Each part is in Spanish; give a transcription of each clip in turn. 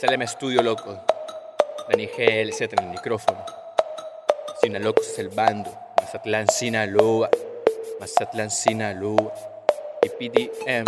Salem Estudio, loco. Dani GLZ en el micrófono. Sinaloa es el bando. Mazatlán, Sinaloa. Mazatlán, Sinaloa. Y PDM.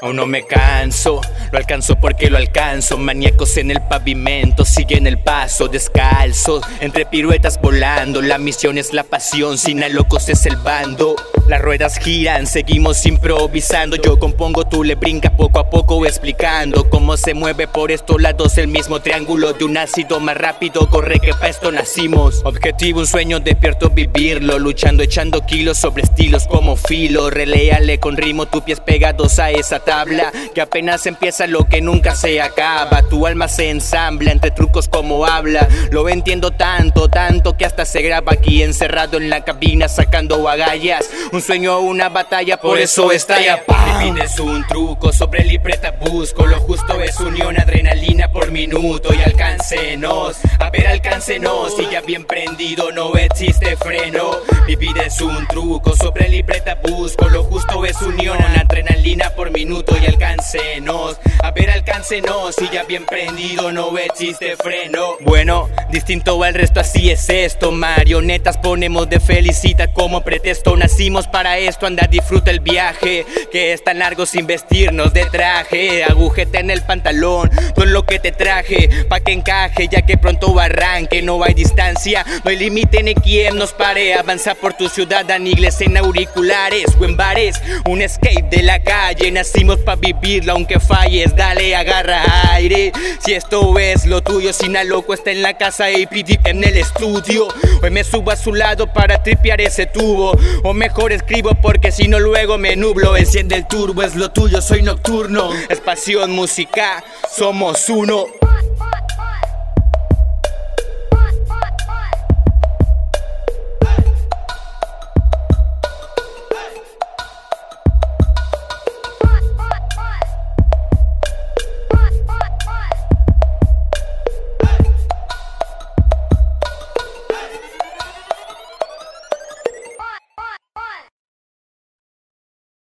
Aún no me canso, lo alcanzo porque lo alcanzo. Maníacos en el pavimento, siguen el paso, descalzos, entre piruetas volando. La misión es la pasión, sin locos es el bando. Las ruedas giran, seguimos improvisando. Yo compongo, tú le brincas poco a poco explicando cómo se mueve por estos lados el mismo triángulo de un ácido más rápido. Corre que pa' esto nacimos. Objetivo, un sueño, despierto vivirlo. Luchando, echando kilos sobre estilos como filo. Reléale con ritmo, tus pies pegados a esa tabla. Que apenas empieza lo que nunca se acaba. Tu alma se ensambla entre trucos como habla. Lo entiendo tanto, tanto que hasta se graba aquí encerrado en la cabina sacando agallas un sueño, una batalla, por, eso estalla. Mi vida es un truco, sobre libreta busco, lo justo es unión, adrenalina por minuto y alcáncenos, a ver alcáncenos, y ya bien prendido, no existe freno. Mi vida es un truco, sobre libreta busco, lo justo es unión, adrenalina por minuto y alcáncenos, a ver alcáncenos, y ya bien prendido, no existe freno. Bueno, distinto al resto, así es esto, marionetas ponemos de felicita como pretexto, nacimos para esto, anda, disfruta el viaje. Que es tan largo sin vestirnos de traje. Agujeta en el pantalón, con lo que te traje, pa' que encaje, ya que pronto arranque. No hay distancia, no hay límite ni quien nos pare. Avanza por tu ciudad, anigles en auriculares o en bares. Un escape de la calle, nacimos pa' vivirlo, aunque falles. Dale, agarra aire. Si esto es lo tuyo, loco está en la casa PD en el estudio. Hoy me subo a su lado para tripear ese tubo, o mejor escribo porque si no luego me nublo. Enciende el turbo, es lo tuyo, soy nocturno. Es pasión, música, somos uno.